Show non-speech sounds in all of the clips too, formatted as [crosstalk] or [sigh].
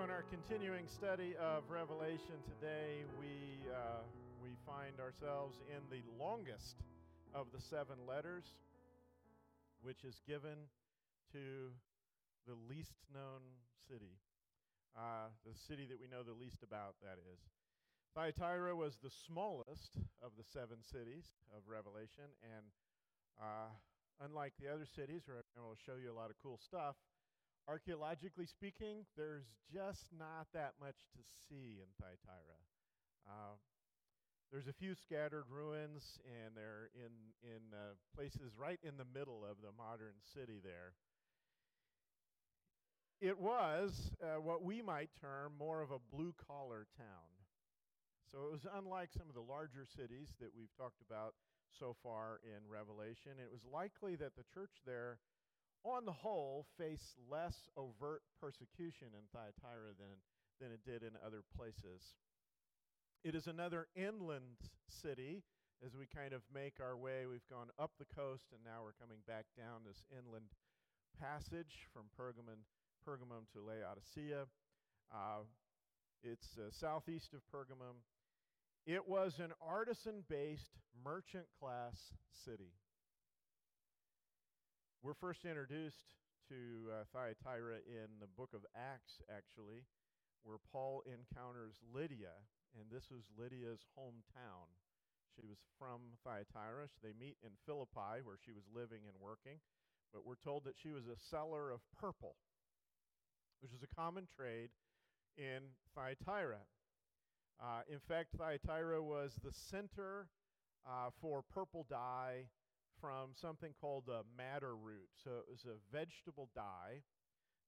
So, in our continuing study of Revelation today, we, uh, we find ourselves in the longest of the seven letters, which is given to the least known city, uh, the city that we know the least about, that is. Thyatira was the smallest of the seven cities of Revelation, and uh, unlike the other cities, where I will show you a lot of cool stuff, archaeologically speaking, there's just not that much to see in Thyatira. Uh, there's a few scattered ruins, and they're in, in uh, places right in the middle of the modern city there. It was uh, what we might term more of a blue collar town. So it was unlike some of the larger cities that we've talked about so far in Revelation. It was likely that the church there on the whole, face less overt persecution in Thyatira than, than it did in other places. It is another inland city as we kind of make our way. We've gone up the coast and now we're coming back down this inland passage from Pergamon, Pergamum to Laodicea. Uh, it's uh, southeast of Pergamum. It was an artisan based merchant class city. We're first introduced to uh, Thyatira in the book of Acts, actually, where Paul encounters Lydia, and this was Lydia's hometown. She was from Thyatira. They meet in Philippi, where she was living and working, but we're told that she was a seller of purple, which is a common trade in Thyatira. Uh, in fact, Thyatira was the center uh, for purple dye from something called a madder root. So it was a vegetable dye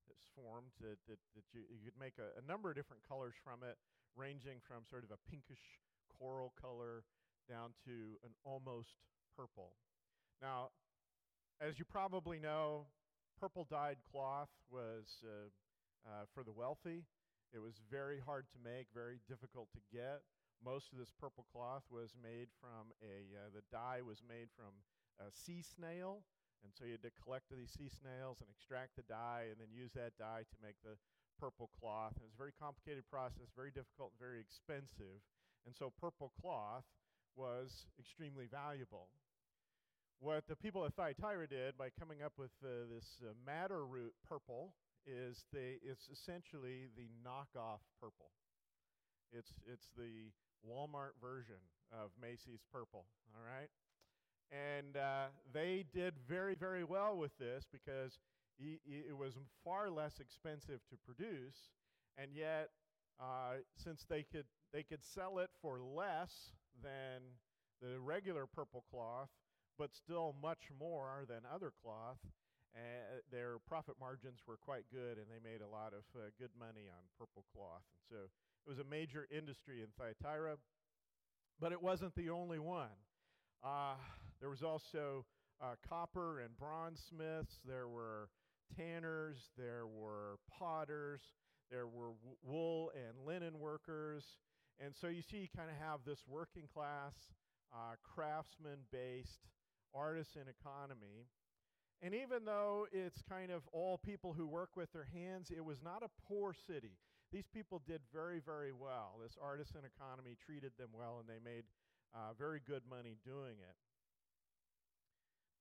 that's formed that, that, that you, you could make a, a number of different colors from it, ranging from sort of a pinkish coral color down to an almost purple. Now, as you probably know, purple dyed cloth was uh, uh, for the wealthy. It was very hard to make, very difficult to get. Most of this purple cloth was made from a, uh, the dye was made from a sea snail. And so you had to collect these sea snails and extract the dye and then use that dye to make the purple cloth. And it was a very complicated process, very difficult, and very expensive. And so purple cloth was extremely valuable. What the people of Thyatira did by coming up with uh, this uh, madder root purple is they, it's essentially the knockoff purple. It's, it's the Walmart version of Macy's purple, all right? And uh, they did very, very well with this because it was far less expensive to produce, and yet, uh, since they could, they could sell it for less than the regular purple cloth, but still much more than other cloth, uh, their profit margins were quite good, and they made a lot of uh, good money on purple cloth. And so it was a major industry in Thyatira, but it wasn't the only one. Uh, there was also uh, copper and bronze smiths. There were tanners. There were potters. There were wool and linen workers. And so you see, you kind of have this working class, uh, craftsman based artisan economy. And even though it's kind of all people who work with their hands, it was not a poor city. These people did very, very well. This artisan economy treated them well, and they made uh, very good money doing it.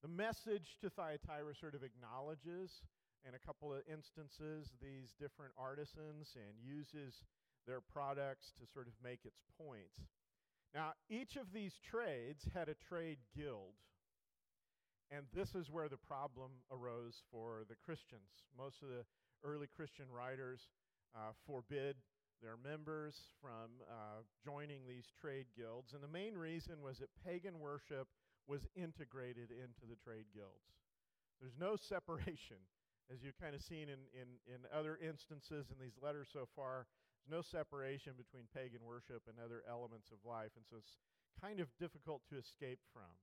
The message to Thyatira sort of acknowledges, in a couple of instances, these different artisans and uses their products to sort of make its points. Now, each of these trades had a trade guild. And this is where the problem arose for the Christians. Most of the early Christian writers uh, forbid their members from uh, joining these trade guilds. And the main reason was that pagan worship was integrated into the trade guilds. There's no [laughs] separation, as you've kind of seen in, in, in other instances in these letters so far. There's no separation between pagan worship and other elements of life, and so it's kind of difficult to escape from.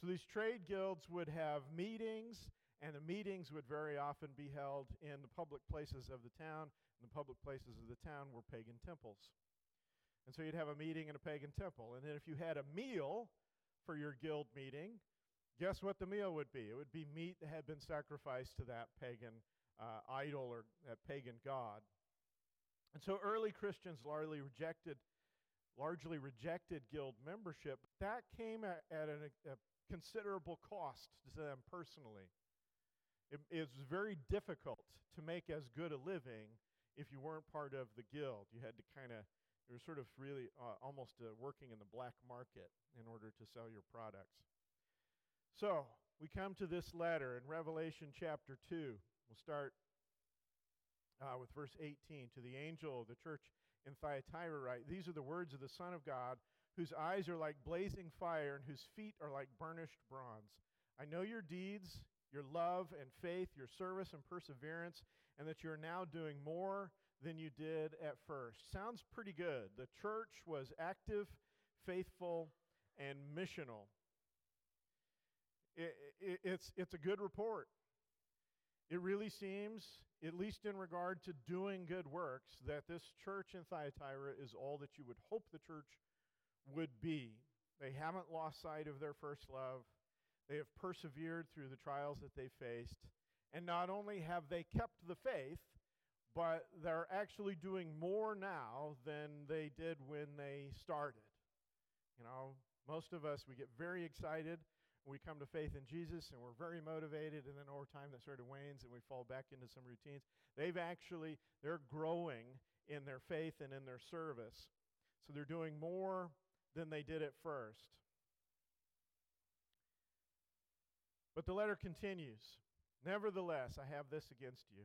So these trade guilds would have meetings and the meetings would very often be held in the public places of the town, and the public places of the town were pagan temples. And so you'd have a meeting in a pagan temple. And then if you had a meal for your guild meeting, guess what the meal would be? It would be meat that had been sacrificed to that pagan uh, idol or that pagan god. And so early Christians largely rejected, largely rejected guild membership. That came at, at an, a considerable cost to them personally. It, it was very difficult to make as good a living if you weren't part of the guild. You had to kind of, you were sort of really uh, almost uh, working in the black market in order to sell your products. So we come to this letter in Revelation chapter 2. We'll start uh, with verse 18. To the angel of the church in Thyatira, write These are the words of the Son of God, whose eyes are like blazing fire and whose feet are like burnished bronze. I know your deeds, your love and faith, your service and perseverance, and that you're now doing more than you did at first. Sounds pretty good. The church was active, faithful, and missional. It, it, it's, it's a good report. It really seems, at least in regard to doing good works, that this church in Thyatira is all that you would hope the church would be. They haven't lost sight of their first love. They have persevered through the trials that they faced. And not only have they kept the faith, but they're actually doing more now than they did when they started. You know, most of us, we get very excited we come to faith in Jesus and we're very motivated, and then over time that sort of wanes and we fall back into some routines. They've actually, they're growing in their faith and in their service. So they're doing more than they did at first. But the letter continues Nevertheless, I have this against you.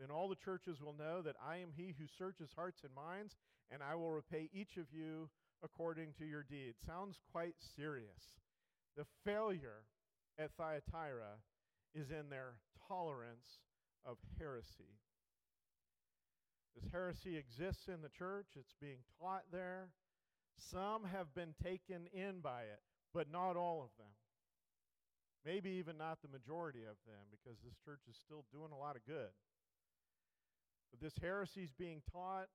Then all the churches will know that I am he who searches hearts and minds, and I will repay each of you according to your deeds. Sounds quite serious. The failure at Thyatira is in their tolerance of heresy. This heresy exists in the church, it's being taught there. Some have been taken in by it, but not all of them. Maybe even not the majority of them, because this church is still doing a lot of good. But this heresy is being taught,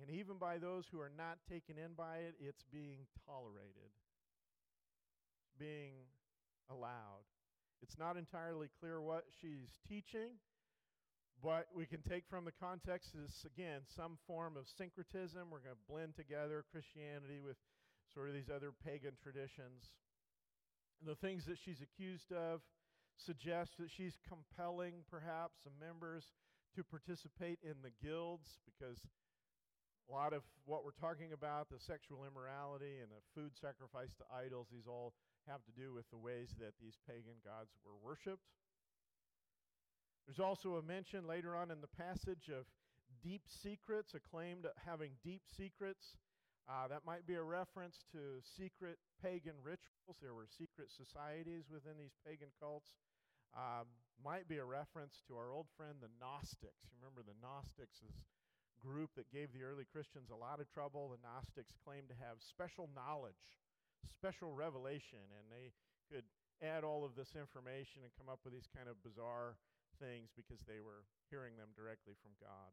and even by those who are not taken in by it, it's being tolerated, being allowed. It's not entirely clear what she's teaching, but we can take from the context is, again, some form of syncretism. We're going to blend together Christianity with sort of these other pagan traditions. And the things that she's accused of suggest that she's compelling, perhaps, some members to participate in the guilds because a lot of what we're talking about, the sexual immorality and the food sacrifice to idols, these all have to do with the ways that these pagan gods were worshiped. There's also a mention later on in the passage of deep secrets, a claim to having deep secrets. Uh, that might be a reference to secret pagan rituals. There were secret societies within these pagan cults. Um, might be a reference to our old friend the Gnostics. You remember the Gnostics is group that gave the early Christians a lot of trouble. The Gnostics claimed to have special knowledge special revelation, and they could add all of this information and come up with these kind of bizarre things because they were hearing them directly from God.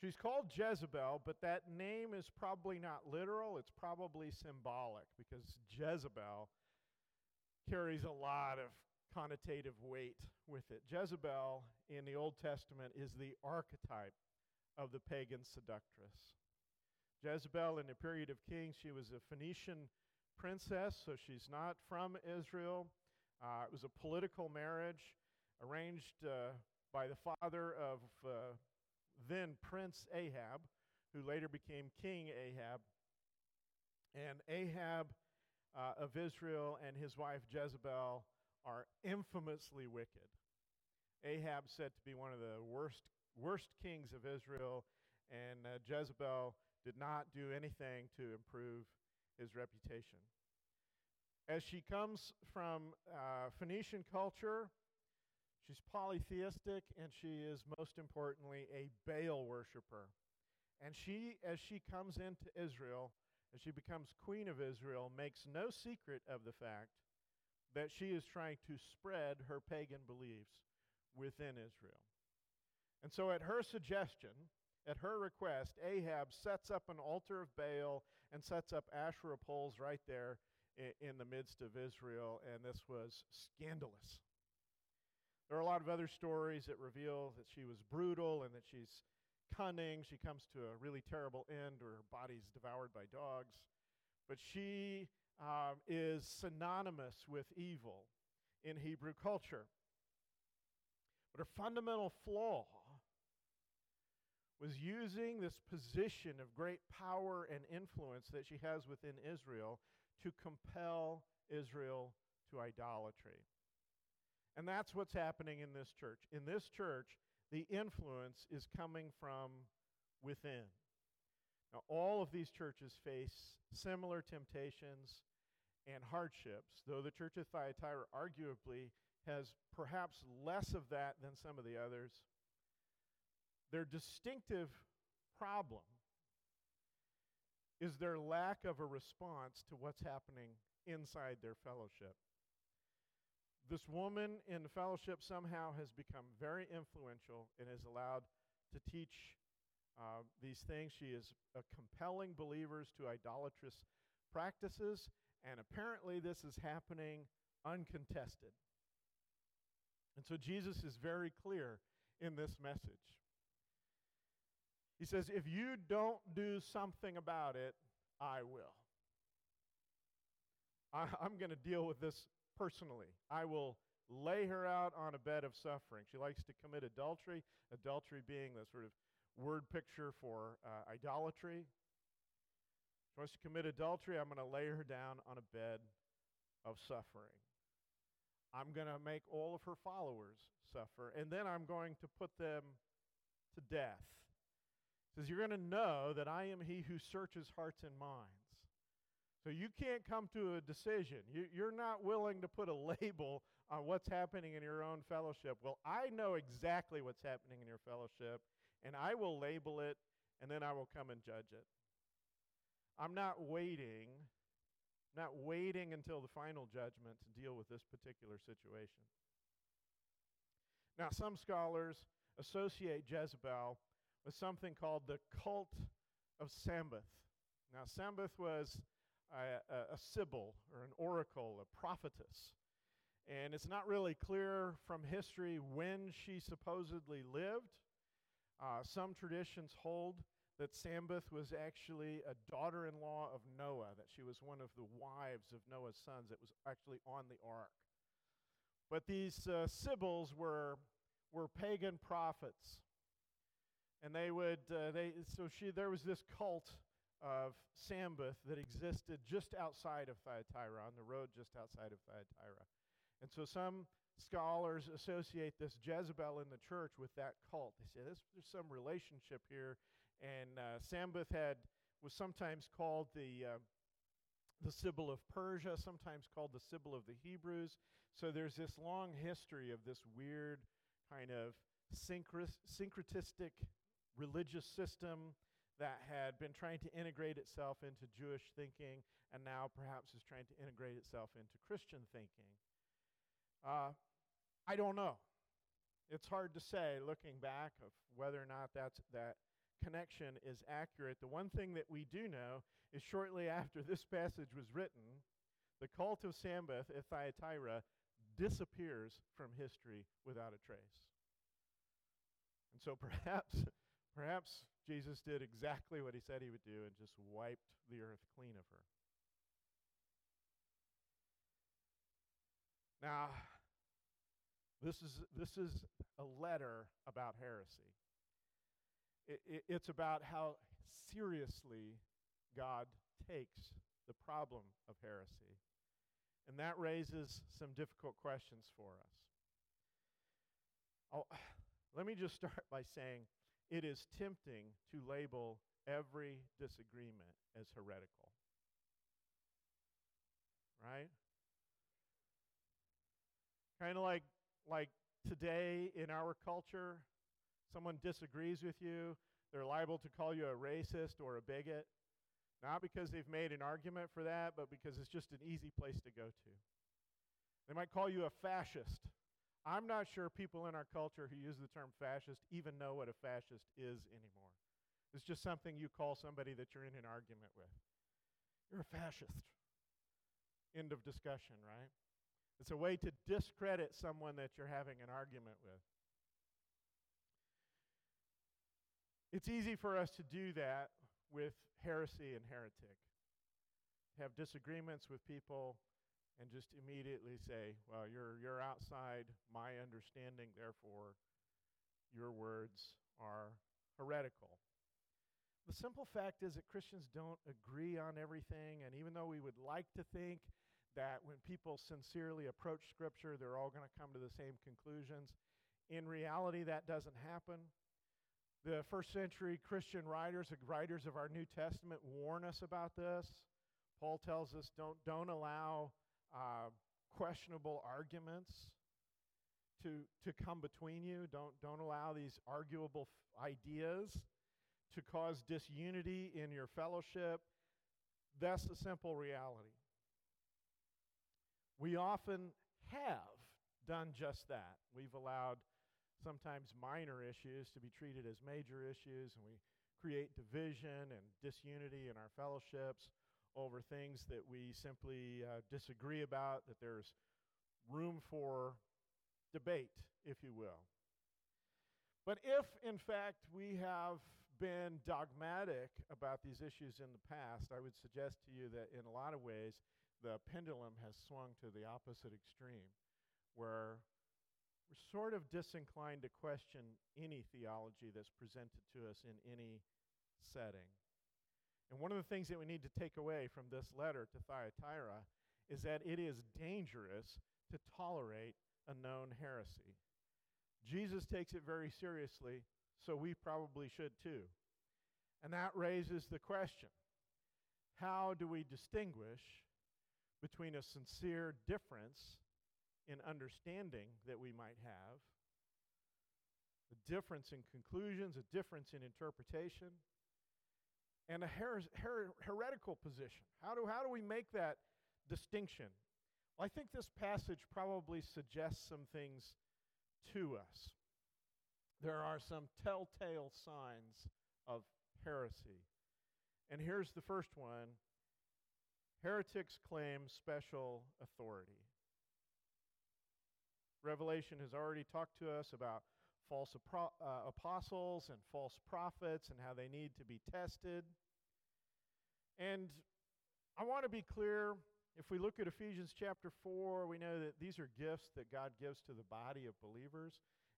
She's called Jezebel, but that name is probably not literal. It's probably symbolic because Jezebel carries a lot of connotative weight with it. Jezebel in the Old Testament is the archetype of the pagan seductress. Jezebel, in the period of kings, she was a Phoenician princess, so she's not from Israel. Uh, it was a political marriage arranged uh, by the father of uh, then Prince Ahab, who later became King Ahab. And Ahab uh, of Israel and his wife Jezebel are infamously wicked. Ahab said to be one of the worst worst kings of Israel, and uh, Jezebel did not do anything to improve his reputation. As she comes from uh, Phoenician culture, she's polytheistic and she is most importantly a Baal worshiper. And she, as she comes into Israel, as she becomes queen of Israel, makes no secret of the fact that she is trying to spread her pagan beliefs within Israel. And so, at her suggestion, at her request, Ahab sets up an altar of Baal and sets up Asherah poles right there in, the midst of Israel, and this was scandalous. There are a lot of other stories that reveal that she was brutal and that she's cunning. She comes to a really terrible end, or her body's devoured by dogs. But she um, is synonymous with evil in Hebrew culture. But her fundamental flaw was using this position of great power and influence that she has within Israel to compel Israel to idolatry. And that's what's happening in this church. In this church, the influence is coming from within. Now, all of these churches face similar temptations and hardships, though the church of Thyatira arguably has perhaps less of that than some of the others. Their distinctive problem is their lack of a response to what's happening inside their fellowship. This woman in the fellowship somehow has become very influential and is allowed to teach uh, these things. She is uh, compelling believers to idolatrous practices, and apparently this is happening uncontested. And so Jesus is very clear in this message. He says, If you don't do something about it, I will. I, am going to deal with this personally. I will lay her out on a bed of suffering. She likes to commit adultery, adultery being the sort of word picture for uh, idolatry. She wants to commit adultery. I'm going to lay her down on a bed of suffering. I'm going to make all of her followers suffer, and then I'm going to put them to death. He says, You're going to know that I am he who searches hearts and minds. So you can't come to a decision. You, you're not willing to put a label on what's happening in your own fellowship. Well, I know exactly what's happening in your fellowship, and I will label it, and then I will come and judge it. I'm not waiting not waiting until the final judgment to deal with this particular situation. Now, some scholars associate Jezebel with something called the cult of Sambath. Now, Sambath was a, a, sibyl or an oracle, a prophetess. And it's not really clear from history when she supposedly lived. Uh, some traditions hold that Sambeth was actually a daughter in law of Noah, that she was one of the wives of Noah's sons that was actually on the ark. But these uh, sibyls were, were pagan prophets. And they would, uh, they, so she, there was this cult of Sambath that existed just outside of Thyatira, on the road just outside of Thyatira. And so some scholars associate this Jezebel in the church with that cult. They say there's, there's some relationship here and uh, Sambeth had was sometimes called the uh, the Sibyl of Persia, sometimes called the Sibyl of the Hebrews. So there's this long history of this weird kind of syncretistic religious system that had been trying to integrate itself into Jewish thinking and now perhaps is trying to integrate itself into Christian thinking. Uh, I don't know. It's hard to say looking back of whether or not that's that connection is accurate. The one thing that we do know is shortly after this passage was written, the cult of Sambeth at Thyatira disappears from history without a trace. And so perhaps, perhaps Jesus did exactly what he said he would do and just wiped the earth clean of her. Now, this is, this is a letter about heresy it, it, it's about how seriously God takes the problem of heresy. And that raises some difficult questions for us. Oh, [sighs] let me just start by saying it is tempting to label every disagreement as heretical. Right? Kind of like like today in our culture, someone disagrees with you, They're liable to call you a racist or a bigot, not because they've made an argument for that, but because it's just an easy place to go to. They might call you a fascist. I'm not sure people in our culture who use the term fascist even know what a fascist is anymore. It's just something you call somebody that you're in an argument with. You're a fascist. End of discussion, right? It's a way to discredit someone that you're having an argument with. It's easy for us to do that with heresy and heretic. Have disagreements with people and just immediately say, well, you're, you're outside my understanding, therefore your words are heretical. The simple fact is that Christians don't agree on everything, and even though we would like to think that when people sincerely approach Scripture, they're all going to come to the same conclusions, in reality, that doesn't happen. The first century Christian writers, the writers of our New Testament, warn us about this. Paul tells us don't, don't allow uh, questionable arguments to, to come between you. Don't, don't allow these arguable f- ideas to cause disunity in your fellowship. That's the simple reality. We often have done just that. We've allowed sometimes minor issues to be treated as major issues, and we create division and disunity in our fellowships over things that we simply uh, disagree about, that there's room for debate, if you will. But if, in fact, we have been dogmatic about these issues in the past, I would suggest to you that in a lot of ways, the pendulum has swung to the opposite extreme, where we're sort of disinclined to question any theology that's presented to us in any setting. And one of the things that we need to take away from this letter to Thyatira is that it is dangerous to tolerate a known heresy. Jesus takes it very seriously, so we probably should too. And that raises the question how do we distinguish between a sincere difference in understanding that we might have, a difference in conclusions, a difference in interpretation, and a her- her- heretical position? How do, how do we make that distinction? Well, I think this passage probably suggests some things to us. There are some telltale signs of heresy. And here's the first one heretics claim special authority. Revelation has already talked to us about false uh, apostles and false prophets and how they need to be tested. And I want to be clear if we look at Ephesians chapter 4, we know that these are gifts that God gives to the body of believers,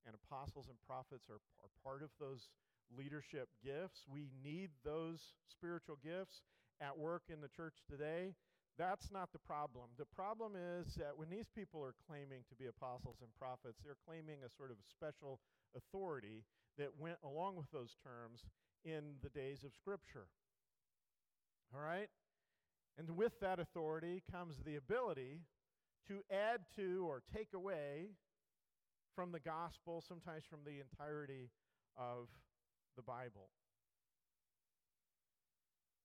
and apostles and prophets are, are part of those leadership gifts. We need those spiritual gifts at work in the church today. That's not the problem. The problem is that when these people are claiming to be apostles and prophets, they're claiming a sort of special authority that went along with those terms in the days of Scripture. All right? And with that authority comes the ability to add to or take away from the gospel, sometimes from the entirety of the Bible.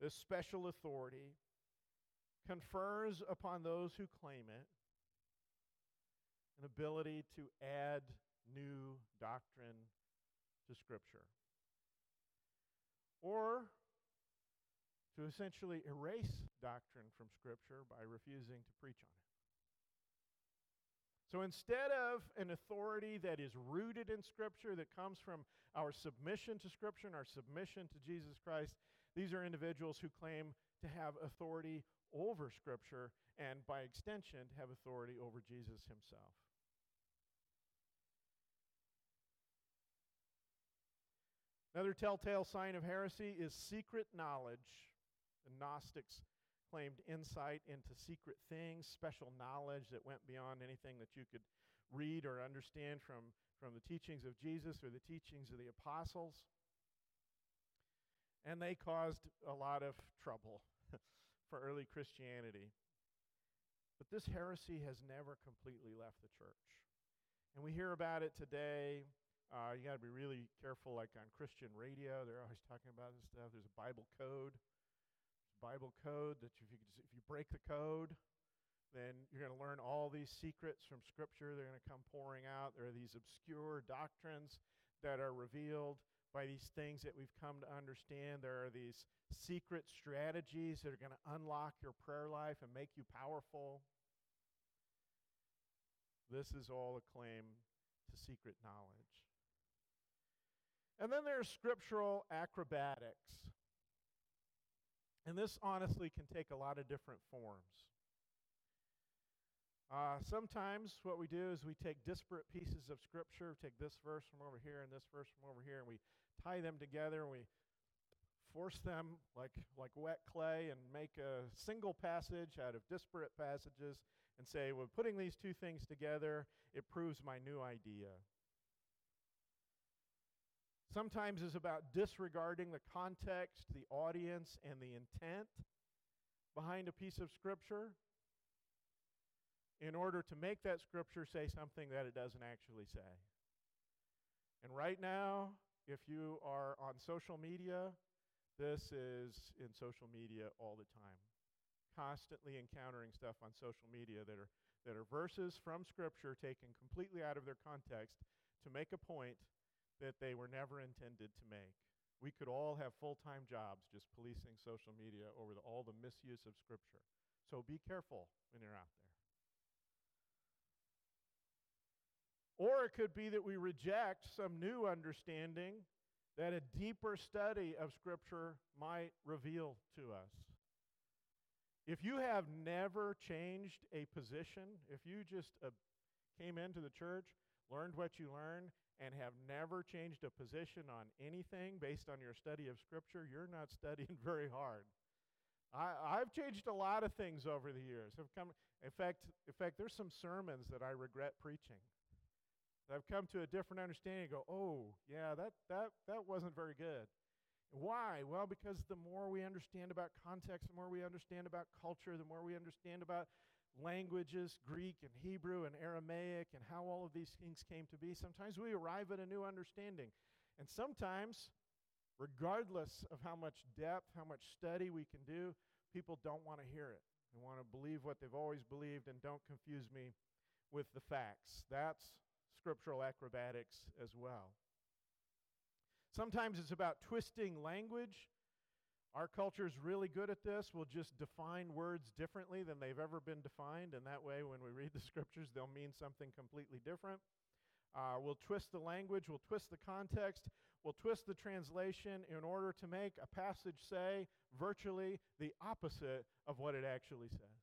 This special authority confers upon those who claim it an ability to add new doctrine to Scripture. Or to essentially erase doctrine from Scripture by refusing to preach on it. So instead of an authority that is rooted in Scripture, that comes from our submission to Scripture and our submission to Jesus Christ, these are individuals who claim to have authority over Scripture and, by extension, have authority over Jesus himself. Another telltale sign of heresy is secret knowledge the Gnostics claimed insight into secret things, special knowledge that went beyond anything that you could read or understand from, from the teachings of Jesus or the teachings of the apostles. And they caused a lot of trouble for early Christianity. But this heresy has never completely left the church. And we hear about it today Uh, you got to be really careful, like on Christian radio, they're always talking about this stuff. There's a Bible code. Bible code that if you, if you break the code, then you're going to learn all these secrets from Scripture. They're going to come pouring out. There are these obscure doctrines that are revealed by these things that we've come to understand. There are these secret strategies that are going to unlock your prayer life and make you powerful. This is all a claim to secret knowledge. And then there's scriptural acrobatics. And this honestly can take a lot of different forms. Uh, sometimes what we do is we take disparate pieces of Scripture, take this verse from over here and this verse from over here, and we tie them together and we force them like, like wet clay and make a single passage out of disparate passages and say, well, putting these two things together, it proves my new idea. Sometimes it's about disregarding the context, the audience, and the intent behind a piece of Scripture in order to make that scripture say something that it doesn't actually say. And right now, if you are on social media, this is in social media all the time. Constantly encountering stuff on social media that are, that are verses from Scripture taken completely out of their context to make a point that they were never intended to make. We could all have full time jobs just policing social media over the, all the misuse of Scripture. So be careful when you're out there. Or it could be that we reject some new understanding that a deeper study of Scripture might reveal to us. If you have never changed a position, if you just uh, came into the church, learned what you learned, and have never changed a position on anything based on your study of Scripture, you're not studying [laughs] very hard. I, have changed a lot of things over the years. I've come, in fact, in fact, there's some sermons that I regret preaching. I've come to a different understanding go, oh, yeah, that, that, that wasn't very good. Why? Well, because the more we understand about context, the more we understand about culture, the more we understand about languages, Greek and Hebrew and Aramaic, and how all of these things came to be, sometimes we arrive at a new understanding. And sometimes, regardless of how much depth, how much study we can do, people don't want to hear it. They want to believe what they've always believed and don't confuse me with the facts. That's scriptural acrobatics as well. Sometimes it's about twisting language. Our culture is really good at this. We'll just define words differently than they've ever been defined, and that way, when we read the [laughs] scriptures, they'll mean something completely different. Uh, we'll twist the language, we'll twist the context, we'll twist the translation in order to make a passage say virtually the opposite of what it actually says.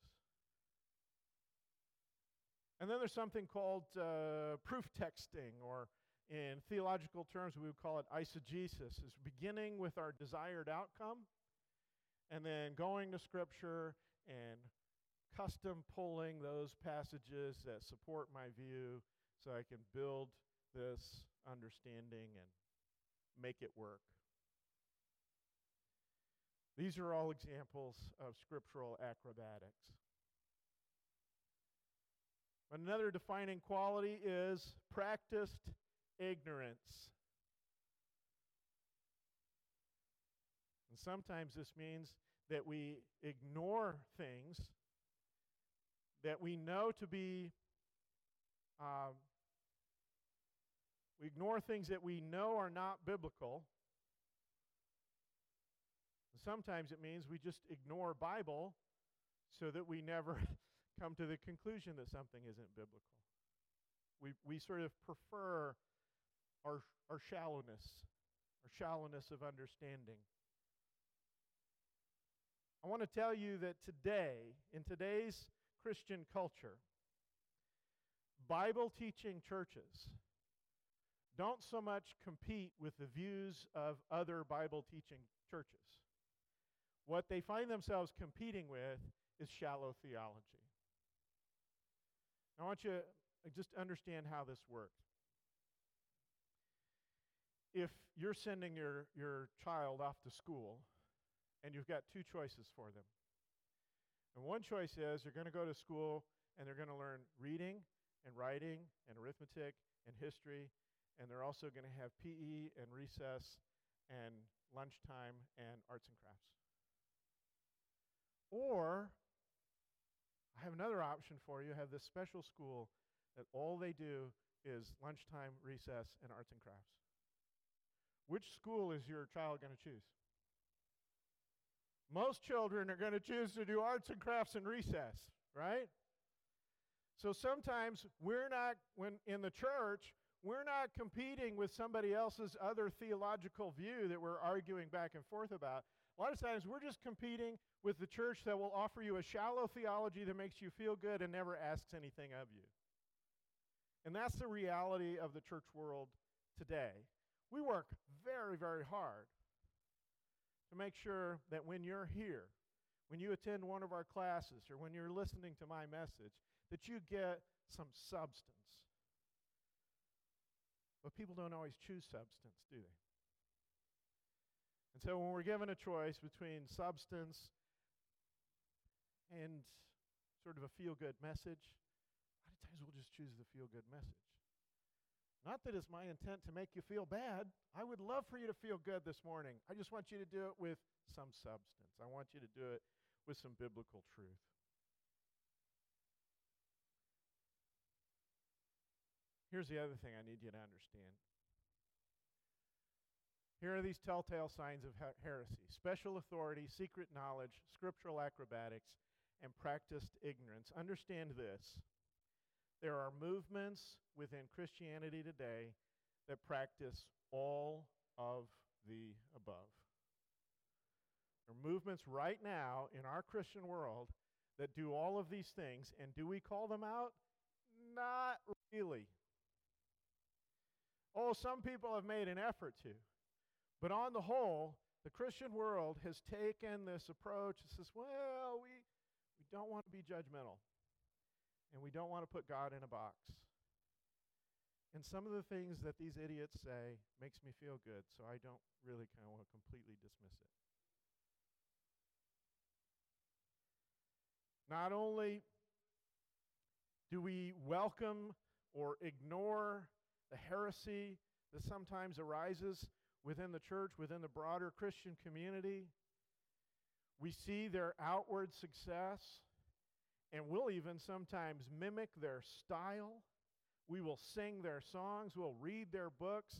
And then there's something called uh, proof texting, or in theological terms, we would call it eisegesis, is beginning with our desired outcome and then going to Scripture and custom pulling those passages that support my view so I can build this understanding and make it work. These are all examples of scriptural acrobatics. Another defining quality is practiced ignorance. And sometimes this means that we ignore things that we know to be, um, we ignore things that we know are not biblical. Sometimes it means we just ignore Bible so that we never [laughs] come to the conclusion that something isn't biblical. We, we sort of prefer our, our shallowness, our shallowness of understanding. I want to tell you that today, in today's Christian culture, Bible teaching churches don't so much compete with the views of other Bible teaching churches. What they find themselves competing with is shallow theology. I want you to just understand how this works. If you're sending your, your child off to school and you've got two choices for them, and one choice is they're going to go to school and they're going to learn reading and writing and arithmetic and history and they're also going to have PE and recess and lunchtime and arts and crafts. Or I have another option for you. I have this special school that all they do is lunchtime, recess, and arts and crafts. Which school is your child going to choose? Most children are going to choose to do arts and crafts and recess, right? So sometimes we're not, when in the church, we're not competing with somebody else's other theological view that we're arguing back and forth about. A lot of times we're just competing with the church that will offer you a shallow theology that makes you feel good and never asks anything of you. And that's the reality of the church world today. We work very, very hard to make sure that when you're here, when you attend one of our classes, or when you're listening to my message, that you get some substance. But people don't always choose substance, do they? And so when we're given a choice between substance and sort of a feel good message, a lot of times we'll just choose the feel good message. Not that it's my intent to make you feel bad. I would love for you to feel good this morning. I just want you to do it with some substance. I want you to do it with some biblical truth. Here's the other thing I need you to understand. Here are these telltale signs of heresy special authority, secret knowledge, scriptural acrobatics, and practiced ignorance. Understand this there are movements within Christianity today that practice all of the above. There are movements right now in our Christian world that do all of these things, and do we call them out? Not really. Oh, some people have made an effort to. But on the whole, the Christian world has taken this approach that says, well, we, we don't want to be judgmental. And we don't want to put God in a box. And some of the things that these idiots say makes me feel good, so I don't really kind of want to completely dismiss it. Not only do we welcome or ignore the heresy that sometimes arises within the church, within the broader Christian community. We see their outward success, and we'll even sometimes mimic their style. We will sing their songs, we'll read their books,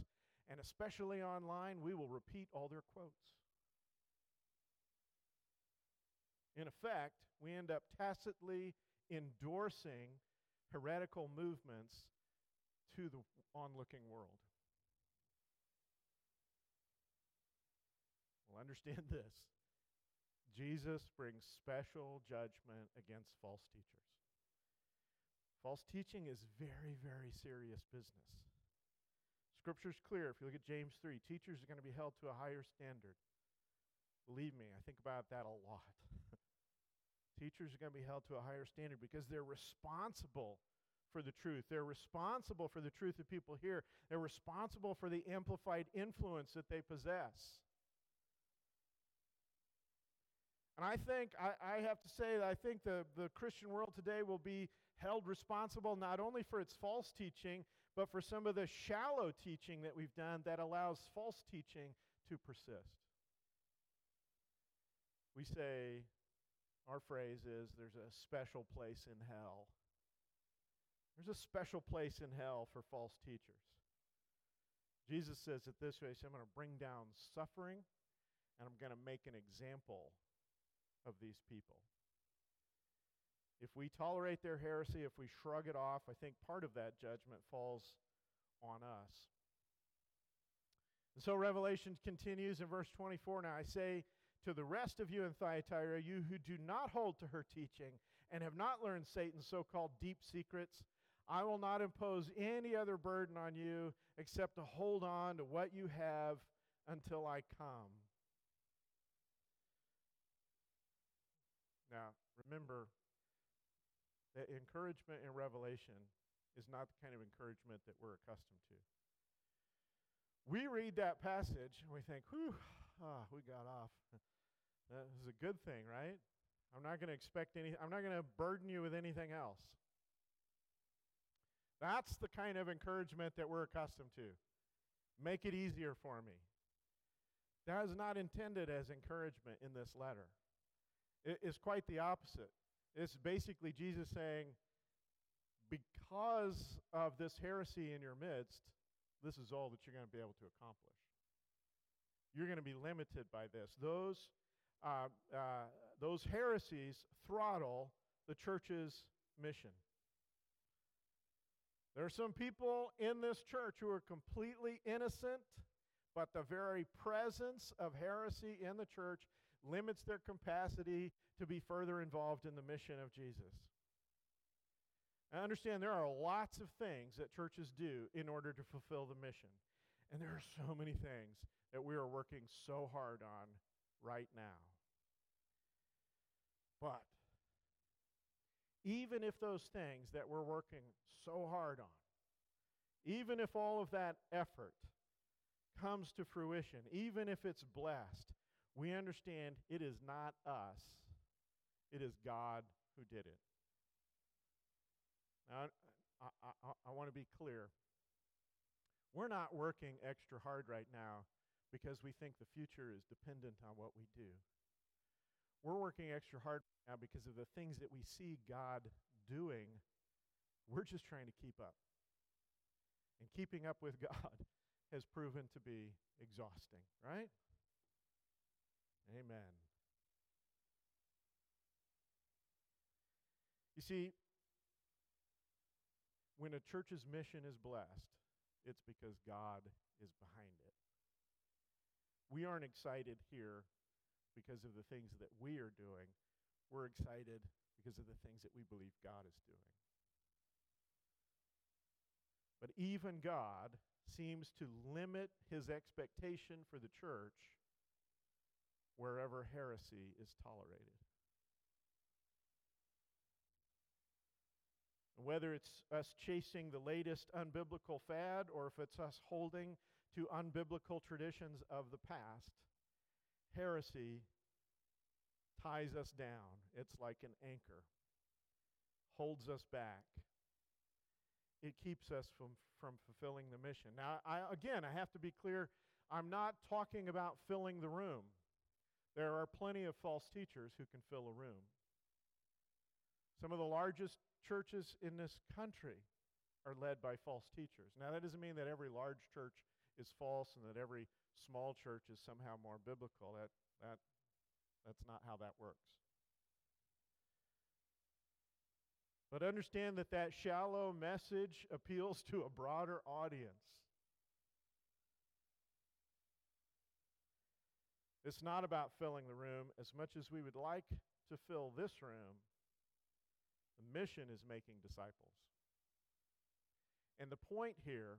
and especially online, we will repeat all their quotes. In effect, we end up tacitly endorsing heretical movements to the onlooking world. Well, understand [laughs] this Jesus brings special judgment against false teachers. False teaching is very, very serious business. Scripture's clear. If you look at James 3, teachers are going to be held to a higher standard. Believe me, I think about that a lot. [laughs] teachers are going to be held to a higher standard because they're responsible for the truth. They're responsible for the truth that people hear. They're responsible for the amplified influence that they possess. And I think, I, I, have to say that I think the, the Christian world today will be held responsible not only for its false teaching, but for some of the shallow teaching that we've done that allows false teaching to persist. We say, our phrase is, there's a special place in hell there's a special place in hell for false teachers. Jesus says it this way so I'm going to bring down suffering and I'm going to make an example of these people. If we tolerate their heresy, if we shrug it off, I think part of that judgment falls on us. And so Revelation continues in verse 24. Now I say to the rest of you in Thyatira, you who do not hold to her teaching and have not learned Satan's so called deep secrets, I will not impose any other burden on you except to hold on to what you have until I come. Now, remember that encouragement in Revelation is not the kind of encouragement that we're accustomed to. We read that passage and we think, whew, ah, we got off. that is a good thing, right? I'm not going to expect any, I'm not going to burden you with anything else. That's the kind of encouragement that we're accustomed to. Make it easier for me. That is not intended as encouragement in this letter. It is quite the opposite. It's basically Jesus saying, because of this heresy in your midst, this is all that you're going to be able to accomplish. You're going to be limited by this. Those, uh, uh, those heresies throttle the church's mission. There are some people in this church who are completely innocent, but the very presence of heresy in the church limits their capacity to be further involved in the mission of Jesus. I understand there are lots of things that churches do in order to fulfill the mission. And there are so many things that we are working so hard on right now. But even if those things that we're working so hard on, even if all of that effort comes to fruition, even if it's blessed, we understand it is not us, it is God who did it. Now, I, I, I want to be clear. We're not working extra hard right now because we think the future is dependent on what we do. We're working extra hard now because of the things that we see God doing. We're just trying to keep up. And keeping up with [laughs] God has proven to be exhausting, right? Amen. You see, when a church's mission is blessed, it's because God is behind it. We aren't excited here because of the things that we are doing. We're excited because of the things that we believe God is doing. But even God seems to limit his expectation for the church wherever heresy is tolerated. Whether it's us chasing the latest unbiblical fad or if it's us holding to unbiblical traditions of the past, heresy ties us down. It's like an anchor, holds us back. It keeps us from, from fulfilling the mission. Now, I, again, I have to be clear I'm not talking about filling the room. There are plenty of false teachers who can fill a room. Some of the largest churches in this country are led by false teachers. Now, that doesn't mean that every large church is false and that every small church is somehow more biblical. That, that, that's not how that works. But understand that that shallow message appeals to a broader audience. It's not about filling the room as much as we would like to fill this room. The mission is making disciples. And the point here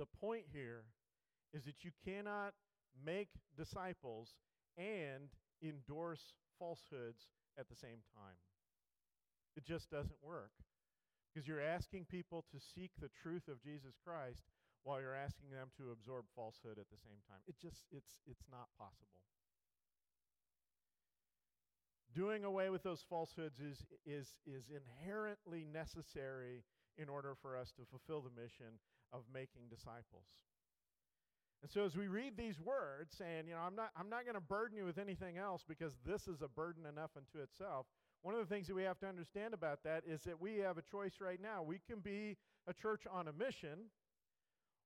the point here is that you cannot make disciples and endorse falsehoods at the same time. It just doesn't work. Because you're asking people to seek the truth of Jesus Christ while you're asking them to absorb falsehood at the same time. It just it's it's not possible. Doing away with those falsehoods is is is inherently necessary in order for us to fulfill the mission of making disciples. And so as we read these words saying, you know, I'm not I'm not going to burden you with anything else because this is a burden enough unto itself. One of the things that we have to understand about that is that we have a choice right now. We can be a church on a mission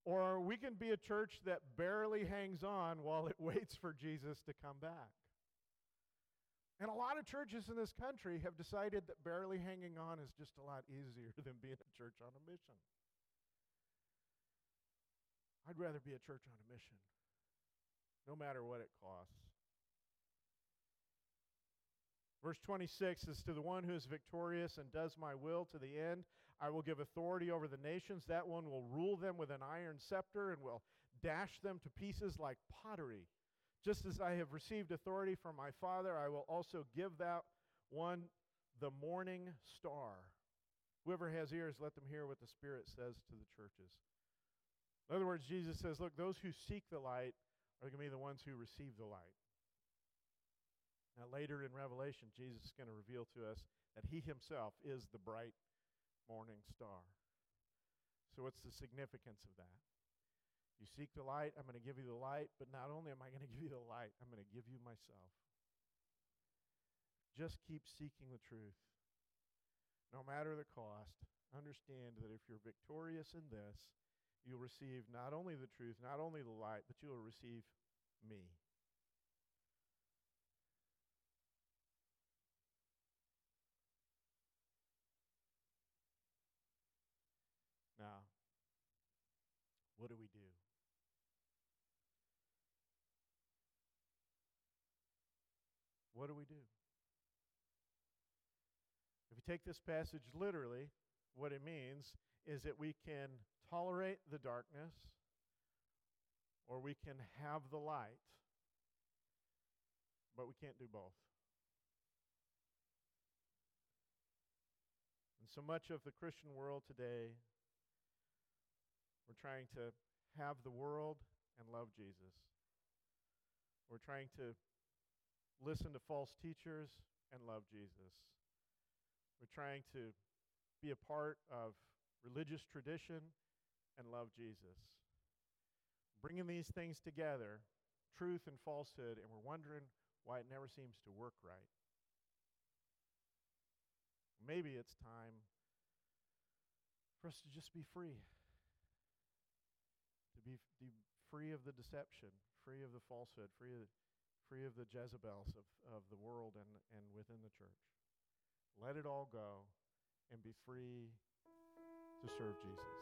or we can be a church that barely hangs on while it [laughs] waits for Jesus to come back. And a lot of churches in this country have decided that barely hanging on is just a lot easier [laughs] than being a church on a mission. I'd rather be a church on a mission, no matter what it costs. Verse 26 is to the one who is victorious and does my will to the end, I will give authority over the nations. That one will rule them with an iron scepter and will dash them to pieces like pottery. Just as I have received authority from my Father, I will also give that one the morning star. Whoever has ears, let them hear what the Spirit says to the churches. In other words, Jesus says, look, those who seek the light are going to be the ones who receive the light. Now, later in Revelation, Jesus is going to reveal to us that he himself is the bright morning star. So, what's the significance of that? You seek the light, I'm going to give you the light, but not only am I going [laughs] to give you the light, I'm going to give you myself. Just keep seeking the truth. No matter the cost, understand that if you're victorious in this, you'll receive not only the truth, not only the light, but you will receive me. Now, what do we do? What do we do? If we take this passage literally, what it means is that we can tolerate the darkness or we can have the light, but we can't do both. And so much of the Christian world today, we're trying to have the world and love Jesus. We're trying to listen to false teachers and love Jesus. We're trying to be a part of religious tradition and love Jesus. Bringing these things together, truth and falsehood, and we're wondering why it never seems to work right. Maybe it's time for us to just be free. To be, be free of the deception, free of the falsehood, free of, free of the Jezebels of, of the world and, and within the church. Let it all go and be free to serve Jesus.